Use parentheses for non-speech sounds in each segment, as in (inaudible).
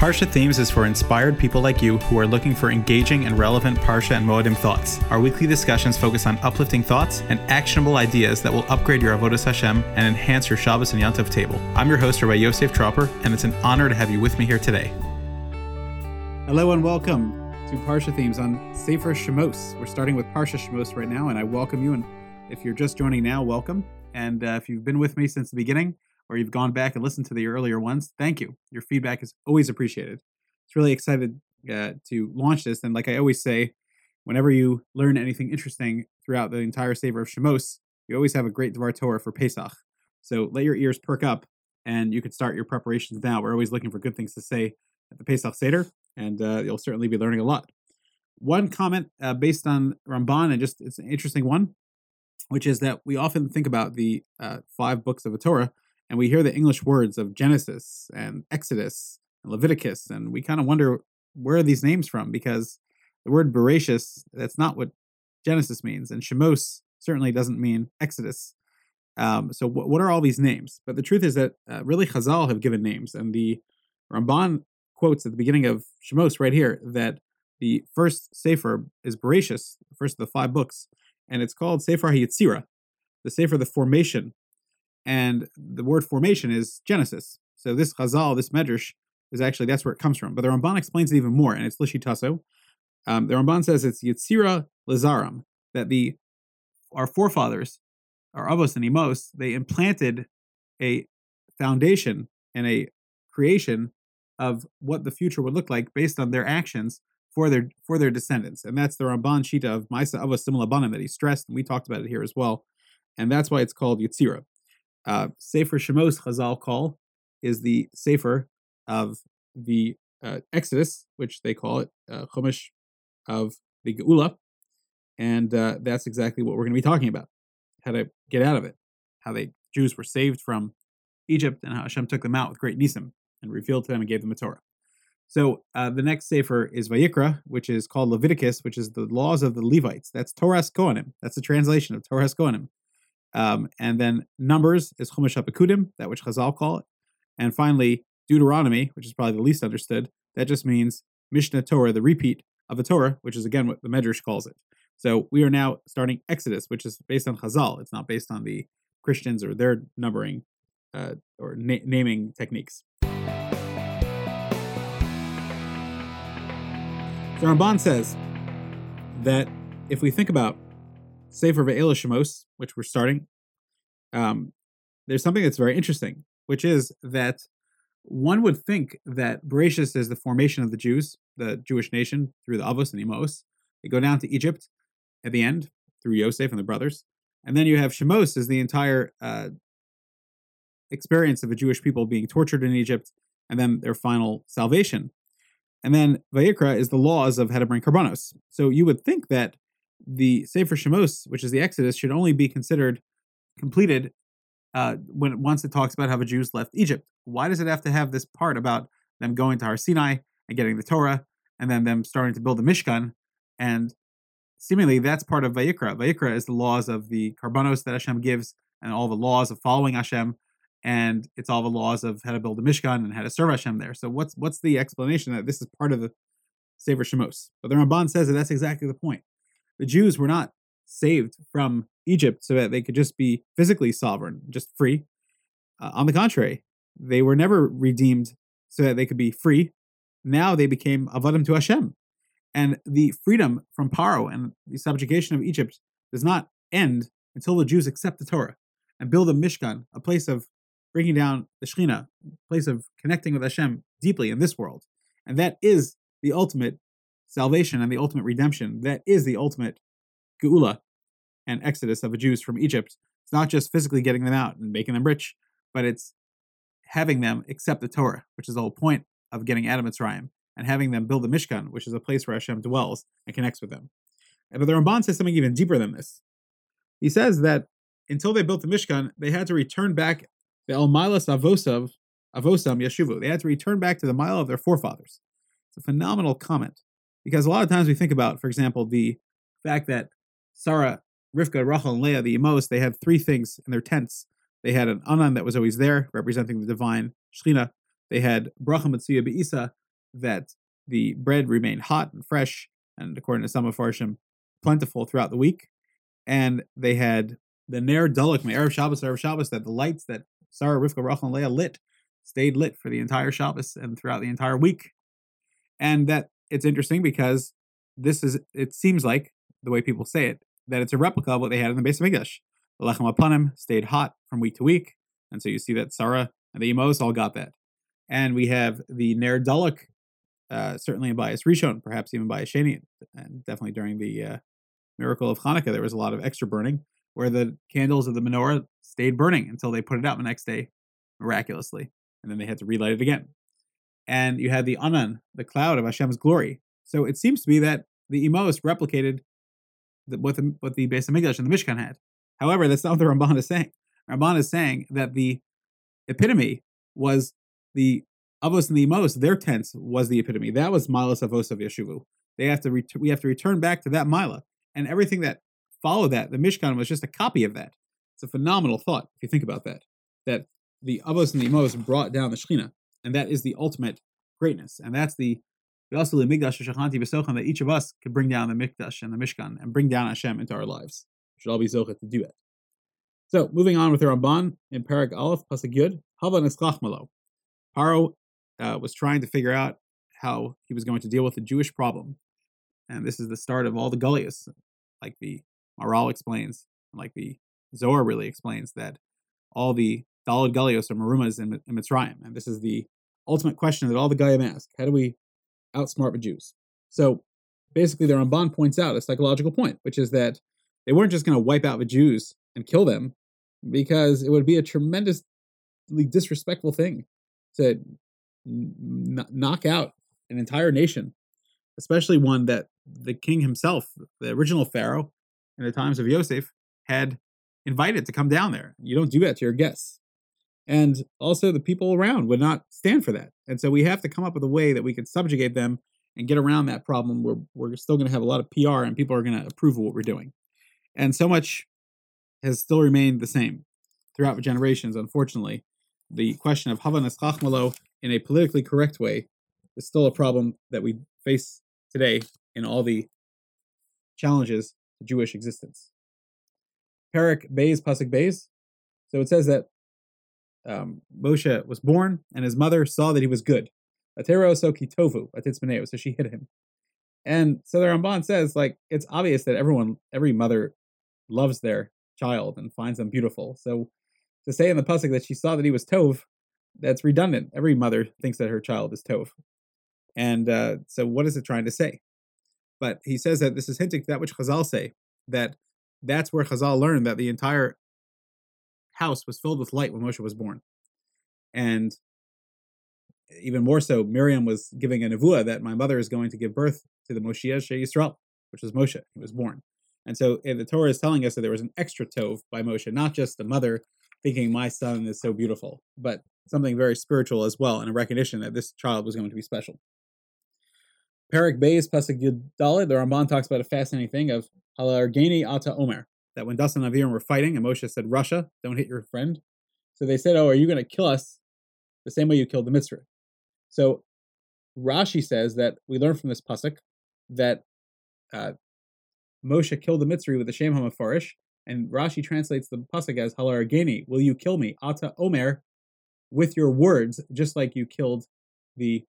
Parsha Themes is for inspired people like you who are looking for engaging and relevant Parsha and Moedim thoughts. Our weekly discussions focus on uplifting thoughts and actionable ideas that will upgrade your Avodas Hashem and enhance your Shabbos and Yontif table. I'm your host, Rabbi Yosef Tropper, and it's an honor to have you with me here today. Hello and welcome to Parsha Themes on Sefer Shemos. We're starting with Parsha Shemos right now, and I welcome you. And if you're just joining now, welcome. And uh, if you've been with me since the beginning, or you've gone back and listened to the earlier ones, thank you. Your feedback is always appreciated. It's really excited uh, to launch this. And like I always say, whenever you learn anything interesting throughout the entire Sefer of Shemos, you always have a great Dvar Torah for Pesach. So let your ears perk up and you can start your preparations now. We're always looking for good things to say at the Pesach Seder, and uh, you'll certainly be learning a lot. One comment uh, based on Ramban, and just it's an interesting one, which is that we often think about the uh, five books of the Torah and we hear the English words of Genesis and Exodus and Leviticus, and we kind of wonder where are these names from because the word Bereshis, that's not what Genesis means, and Shemos certainly doesn't mean Exodus. Um, so, w- what are all these names? But the truth is that uh, really Chazal have given names, and the Ramban quotes at the beginning of Shemos right here that the first Sefer is Bereshis, the first of the five books, and it's called Sefer HaYetzira, the Sefer, the formation and the word formation is Genesis. So this Chazal, this Medrash, is actually that's where it comes from. But the Ramban explains it even more, and it's Lishitaso. Um, the Ramban says it's Yitzira Lazaram that the our forefathers, our Avos and Imos, they implanted a foundation and a creation of what the future would look like based on their actions for their for their descendants, and that's the Ramban Shita of Maisa Avos Simulabanim that he stressed, and we talked about it here as well, and that's why it's called Yitzira. Uh, Sefer Shemos Chazal call is the Sefer of the uh, Exodus, which they call it uh, Chumash of the Geula, and uh, that's exactly what we're going to be talking about: how to get out of it, how the Jews were saved from Egypt, and how Hashem took them out with great nisim and revealed to them and gave them a Torah. So uh, the next sefer is Vayikra, which is called Leviticus, which is the laws of the Levites. That's Toras Kohanim. That's the translation of Toras Kohanim. Um, and then Numbers is Chumash HaPekudim, that which Chazal call it. And finally, Deuteronomy, which is probably the least understood, that just means Mishnah Torah, the repeat of the Torah, which is again what the Medrash calls it. So we are now starting Exodus, which is based on Chazal. It's not based on the Christians or their numbering uh, or na- naming techniques. So Ramban says that if we think about Sefer Ve'ela Shemos, which we're starting, um, there's something that's very interesting, which is that one would think that Bereshis is the formation of the Jews, the Jewish nation, through the Avos and Emos. They go down to Egypt at the end through Yosef and the brothers. And then you have Shemos as the entire uh, experience of the Jewish people being tortured in Egypt and then their final salvation. And then Vayikra is the laws of how to bring karbanos. So you would think that the Sefer Shemos, which is the Exodus, should only be considered completed uh, when once it talks about how the Jews left Egypt. Why does it have to have this part about them going to Har Sinai and getting the Torah, and then them starting to build the Mishkan? And seemingly that's part of Vayikra. Vayikra is the laws of the Karbanos that Hashem gives, and all the laws of following Hashem, and it's all the laws of how to build a Mishkan and how to serve Hashem there. So what's what's the explanation that this is part of the Sefer Shemos? But the Ramban says that that's exactly the point the Jews were not saved from Egypt so that they could just be physically sovereign, just free. Uh, on the contrary, they were never redeemed so that they could be free. Now they became avadim to Hashem. And the freedom from Paro and the subjugation of Egypt does not end until the Jews accept the Torah and build a Mishkan, a place of bringing down the Shekhinah, a place of connecting with Hashem deeply in this world. And that is the ultimate salvation and the ultimate redemption. That is the ultimate geula and exodus of the Jews from Egypt. It's not just physically getting them out and making them rich, but it's having them accept the Torah, which is the whole point of getting Adam and Mitzrayim, and having them build the Mishkan, which is a place where Hashem dwells and connects with them. But the Ramban says something even deeper than this. He says that until they built the Mishkan, they had to return back the El Milas Avosav, Avosam Yeshuvu. They had to return back to the mile of their forefathers. It's a phenomenal comment. Because a lot of times we think about, for example, the fact that Sarah, Rivka, Rachel, and Leah, the Emos, they had three things in their tents. They had an Anan that was always there, representing the divine Shechina. They had Bracha Matsuya Be'isa, that the bread remained hot and fresh, and according to some of Farshim, plentiful throughout the week. And they had the Ner Duluk, Erev Shabbos, Erev Shabbos, that the lights that Sarah, Rivka, Rachel, and Leah lit stayed lit for the entire Shabbos and throughout the entire week. And that it's interesting because this is, it seems like, the way people say it, that it's a replica of what they had in the base of Mikdash. The Lechem HaPanim stayed hot from week to week. And so you see that Sarah and the Emos all got that. And we have the Ner Duluk, uh, certainly in Bayis Rishon, perhaps even Bayis Sheni, and definitely during the uh, miracle of Hanukkah, there was a lot of extra burning where the candles of the menorah stayed burning until they put it out the next day, miraculously. And then they had to relight it again. And you had the Anan, the cloud of Hashem's glory. So it seems to be that the Emos replicated the, what, the, what the Beis Hamikdash and the Mishkan had. However, that's not what the Ramban is saying. Ramban is saying that the epitome was the Avos and the Emos, their tents was the epitome. That was Milas Avos of Yeshuvu. They have to ret- we have to return back to that Mila. And everything that followed that, the Mishkan was just a copy of that. It's a phenomenal thought if you think about that. That the Avos and the Emos brought down the Shekhinah. And that is the ultimate greatness. And that's the also the Migdash Shachanti Besochan that each of us could bring down the Mikdash and the Mishkan and bring down Hashem into our lives. We should all be zochet to do it. So, moving on with the Ramban in Parak Aleph, Pasuk Yud, Hava Malo. Paro uh, was trying to figure out how he was going to deal with the Jewish problem. And this is the start of all the Gullius, like the Maharal explains, like the Zohar really explains, that all the Dalad Gullios are Marumas in, in Mitzrayim. And this is the ultimate question that all the Goyim ask. How do we outsmart the Jews? So basically, the Ramban points out a psychological point, which is that they weren't just going to wipe out the Jews and kill them because it would be a tremendously disrespectful thing to n- knock out an entire nation, especially one that the king himself, the original pharaoh, in the times of Yosef, had invited to come down there. You don't do that to your guests. And also, the people around would not stand for that. And so, we have to come up with a way that we can subjugate them and get around that problem. We're, we're still going to have a lot of PR and people are going to approve of what we're doing. And so much has still remained the same throughout generations, unfortunately. The question of Havanas Chachmalo in a politically correct way is still a problem that we face today in all the challenges to Jewish existence. Perik Bays Pasuk Bays. So it says that um, Moshe was born and his mother saw that he was good. Atero so kitovu so she hid him. And so the Ramban says, like, it's obvious that everyone, every mother loves their child and finds them beautiful. So to say in the pasuk that she saw that he was tov, that's redundant. Every mother thinks that her child is tov, and uh, so what is it trying to say? But he says that this is hinting to that which Chazal say that that's where Chazal learned that the entire house was filled with light when Moshe was born, and even more so, Miriam was giving a nevuah that my mother is going to give birth to the Moshiach Yisrael, which was Moshe. He was born. And so eh, the Torah is telling us that there was an extra tov by Moshe, not just the mother thinking my son is so beautiful, but something very spiritual as well, and a recognition that this child was going to be special. Perik Beis Pasuk Yud Dalet, the Ramban talks about a fascinating thing of Halargeni Ata Omer, that when Dasan and Aviram were fighting, and Moshe said, Rasha, don't hit your friend. So they said, Oh, are you going to kill us the same way you killed the Mitzri? So Rashi says that we learn from this pasuk that uh, Moshe killed the Mitzri with the Shem HaMafarish, and Rashi translates the pasuk as Halarageni, will you kill me? Ata Omer, with your words, just like you killed the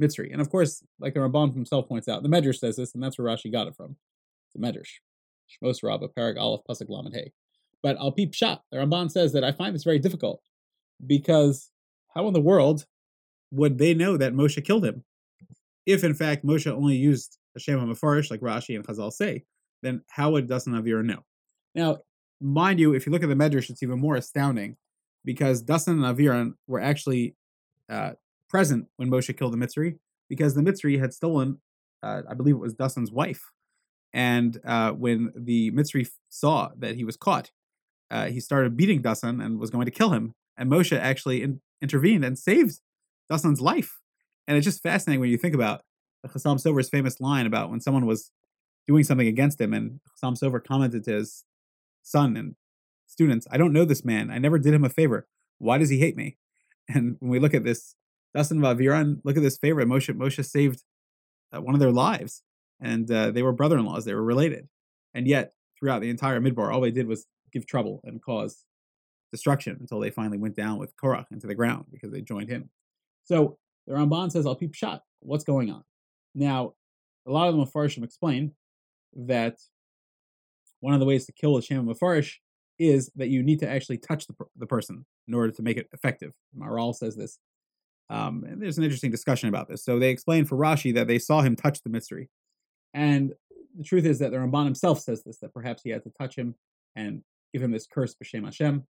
Mitzri. And of course, like the Ramban himself points out, the Medrash says this, and that's where Rashi got it from. The Medrash. Shmos Rabbah, Parag Aleph, Pasuk Lamed Hey. But Al Pi Pshat, the Ramban says that I find this very difficult because how in the world would they know that Moshe killed him? If in fact Moshe only used Hashem HaMefarish, like Rashi and Chazal say, then how would Dasan Avir know? Now, mind you, if you look at the Medrash, it's even more astounding because Dasan and Aviran were actually uh, present when Moshe killed the Mitzri because the Mitzri had stolen, uh, I believe it was Dasan's wife. And uh, when the Mitzri saw that he was caught, uh, he started beating Dasan and was going to kill him. And Moshe actually in- intervened and saved Dasan's life. And it's just fascinating when you think about Chassam Sofer's famous line about when someone was doing something against him, and Chassam Sofer commented to his son and students, I don't know this man. I never did him a favor. Why does he hate me? (laughs) And when we look at this Dasan V'Aviram, look at this favor. Moshe, Moshe saved uh, one of their lives, and uh, they were brother-in-laws. They were related, and yet throughout the entire Midbar, all they did was give trouble and cause destruction until they finally went down with Korach into the ground because they joined him. So the Ramban says, "Al pi pshat. What's going on?" Now, a lot of the Mepharshim explain that one of the ways to kill a Shem Mefarish is that you need to actually touch the, the person in order to make it effective. Maharal says this. Um, and there's an interesting discussion about this. So they explain for Rashi that they saw him touch the Mitzri. And the truth is that the Ramban himself says this, that perhaps he had to touch him and give him this curse, B'Shem Hashem.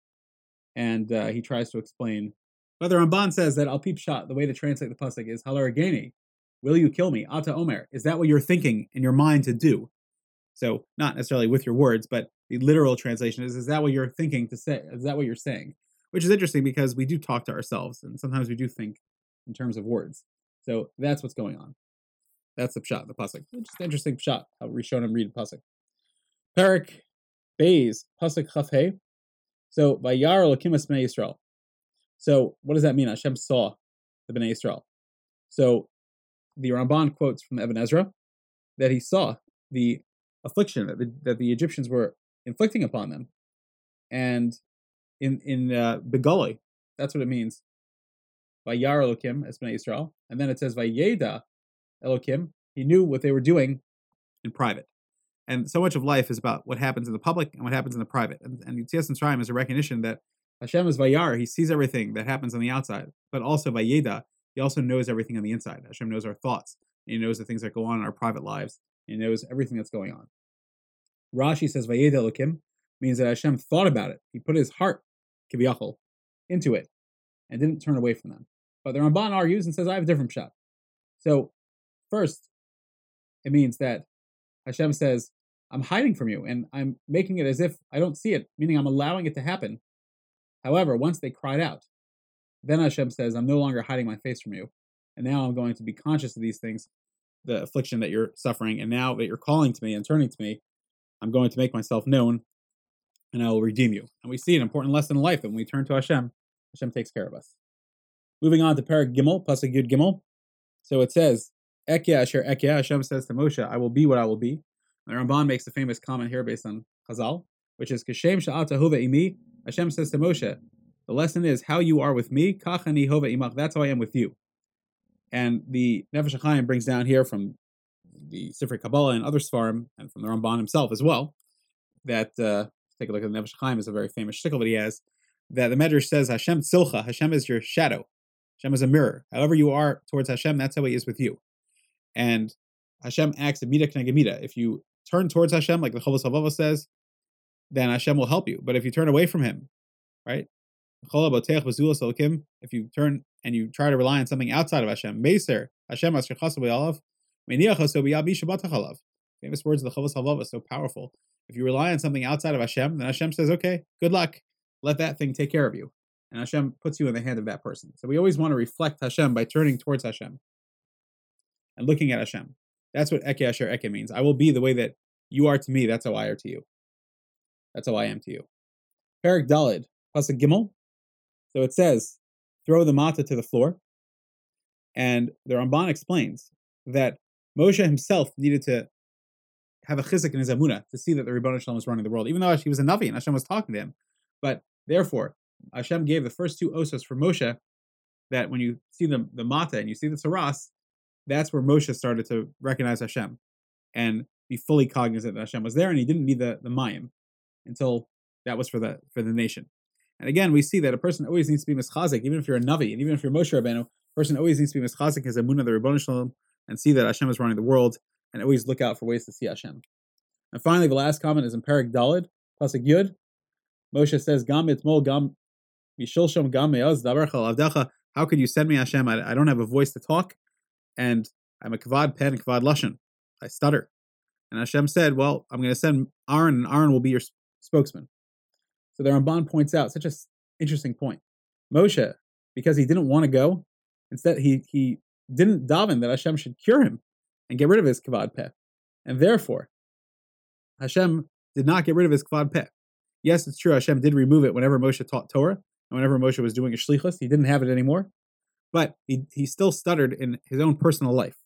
And uh, he tries to explain. But the Ramban says that Al Pi Pshat, the way to translate the Pasuk is Halarageni, will you kill me? Ata Omer. Is that what you're thinking in your mind to do? So not necessarily with your words, but the literal translation is, is that what you're thinking to say? Is that what you're saying? Which is interesting because we do talk to ourselves and sometimes we do think in terms of words. So that's what's going on. That's the pshat, the pasuk. Just interesting pshat, how Rishonim read pasuk. Perik Bays, pasuk chafhe. So, Vayar Elokim Bnei Yisrael. So, what does that mean? Hashem saw the Bnei Yisrael. So, the Ramban quotes from Ibn Ezra that he saw the affliction that the, that the Egyptians were inflicting upon them. And in in uh, that's what it means. Vayar Elokim as Bnei Israel, and then it says Vayeda Elokim. He knew what they were doing in private. And so much of life is about what happens in the public and what happens in the private. And, and Yitzias Mitzrayim is a recognition that Hashem is Vayar. He sees everything that happens on the outside, but also Vayeda. He also knows everything on the inside. Hashem knows our thoughts. And he knows the things that go on in our private lives. He knows everything that's going on. Rashi says Vayed Elokim means that Hashem thought about it. He put his heart, kivyachol, into it and didn't turn away from them. But the Ramban argues and says, I have a different pshat. So, first, it means that Hashem says, I'm hiding from you and I'm making it as if I don't see it, meaning I'm allowing it to happen. However, once they cried out, then Hashem says, I'm no longer hiding my face from you. And now I'm going to be conscious of these things, the affliction that you're suffering. And now that you're calling to me and turning to me, I'm going to make myself known and I will redeem you. And we see an important lesson in life that when we turn to Hashem, Hashem takes care of us. Moving on to Parak Gimel, Pasuk Gimel. So it says, Ekya Asher Ekya, Hashem says to Moshe, I will be what I will be. And the Ramban makes a famous comment here based on Chazal, which is Kashem Sha'ata Imi. Hashem says to Moshe, the lesson is how you are with me, Kachani Hova Imach, that's how I am with you. And the Nefesh HaChaim brings down here from the Sifrei Kabbalah and other Sefarim, and from the Ramban himself as well, that, uh, take a look at the Nefesh HaChaim, is a very famous shtickle that he has, that the Medrash says, Hashem Tzilcha, Hashem is your shadow. Hashem is a mirror. However you are towards Hashem, that's how he is with you. And Hashem acts amida. If you turn towards Hashem, like the Chovos Halevavos says, then Hashem will help you. But if you turn away from Him, right? If you turn and you try to rely on something outside of Hashem, Meser, Hashem Famous words of the Chovos Halevavos, so powerful. If you rely on something outside of Hashem, then Hashem says, okay, good luck. Let that thing take care of you. And Hashem puts you in the hand of that person. So we always want to reflect Hashem by turning towards Hashem and looking at Hashem. That's what Eke Asher Eke means. I will be the way that you are to me. That's how I are to you. That's how I am to you. Perik Dalid, Pasuk Gimel. So it says, throw the mata to the floor. And the Ramban explains that Moshe himself needed to have a chizik in his amuna to see that the Ribbon Shalom was running the world, even though he was a Navi and Hashem was talking to him. But therefore, Hashem gave the first two osos for Moshe that when you see the, the mata and you see the tzaraas, that's where Moshe started to recognize Hashem and be fully cognizant that Hashem was there, and he didn't need the, the mayim until that was for the for the nation. And again, we see that a person always needs to be mischazik, even if you're a Navi, and even if you're Moshe Rabbeinu, a person always needs to be mischazik his amunah, the Ribbon Shalom, and see that Hashem is running the world, and always look out for ways to see Hashem. And finally, the last comment is in Perik Dalid, Pasuk Yud. Moshe says, "Gam itmol gam mishulsham gam me'oz davar avdecha." How could you send me Hashem? I, I, don't have a voice to talk, and I'm a kavad pen and kavad lashon. I stutter. And Hashem said, "Well, I'm going to send Aaron, and Aaron will be your spokesman." So the Ramban points out such an interesting point. Moshe, because he didn't want to go, instead he he didn't daven that Hashem should cure him and get rid of his kavad peh. And therefore, Hashem did not get rid of his kavad peh. Yes, it's true, Hashem did remove it whenever Moshe taught Torah, and whenever Moshe was doing a shlichus, he didn't have it anymore. But he, he still stuttered in his own personal life.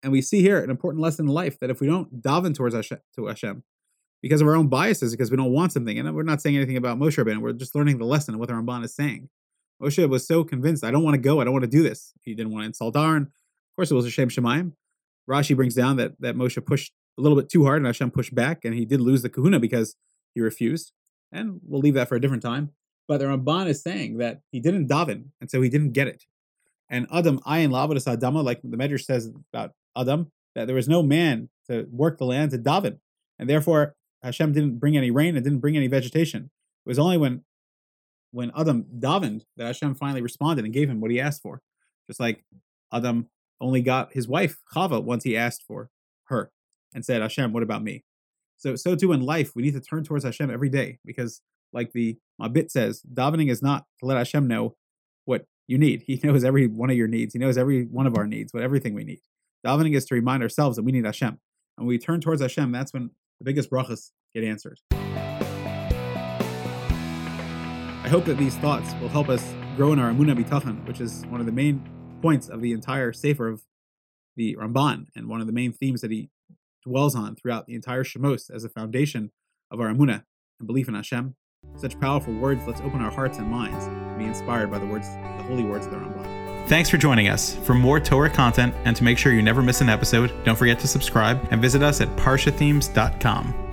And we see here an important lesson in life that if we don't daven towards Hashem, to Hashem because of our own biases, because we don't want something, and we're not saying anything about Moshe Rabbeinu, we're just learning the lesson of what the Ramban is saying. Moshe was so convinced, I don't want to go, I don't want to do this. He didn't want to insult Aaron. Of course, it was a Shem Shemaim. Rashi brings down that, that Moshe pushed a little bit too hard and Hashem pushed back, and he did lose the kahuna because he refused. And we'll leave that for a different time. But the Ramban is saying that he didn't daven, and so he didn't get it. And Adam, ayin lavadas Adama, like the Medrash says about Adam, that there was no man to work the land to daven. And therefore, Hashem didn't bring any rain and didn't bring any vegetation. It was only when when Adam davened that Hashem finally responded and gave him what he asked for. Just like Adam only got his wife Chava once he asked for her and said, Hashem, what about me? So so too in life, we need to turn towards Hashem every day because like the Mabit says, davening is not to let Hashem know you need. He knows every one of your needs. He knows every one of our needs, what everything we need. Davening is to remind ourselves that we need Hashem. And when we turn towards Hashem, that's when the biggest brachas get answered. I hope that these thoughts will help us grow in our Amunah Bitachon, which is one of the main points of the entire Sefer of the Ramban, and one of the main themes that he dwells on throughout the entire Shemos as a foundation of our Amunah and belief in Hashem. Such powerful words, let's open our hearts and minds be inspired by the words, the holy words of the Ramban. Thanks for joining us. For more Torah content and to make sure you never miss an episode, don't forget to subscribe and visit us at parshathemes.com.